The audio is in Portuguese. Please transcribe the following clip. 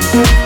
Thank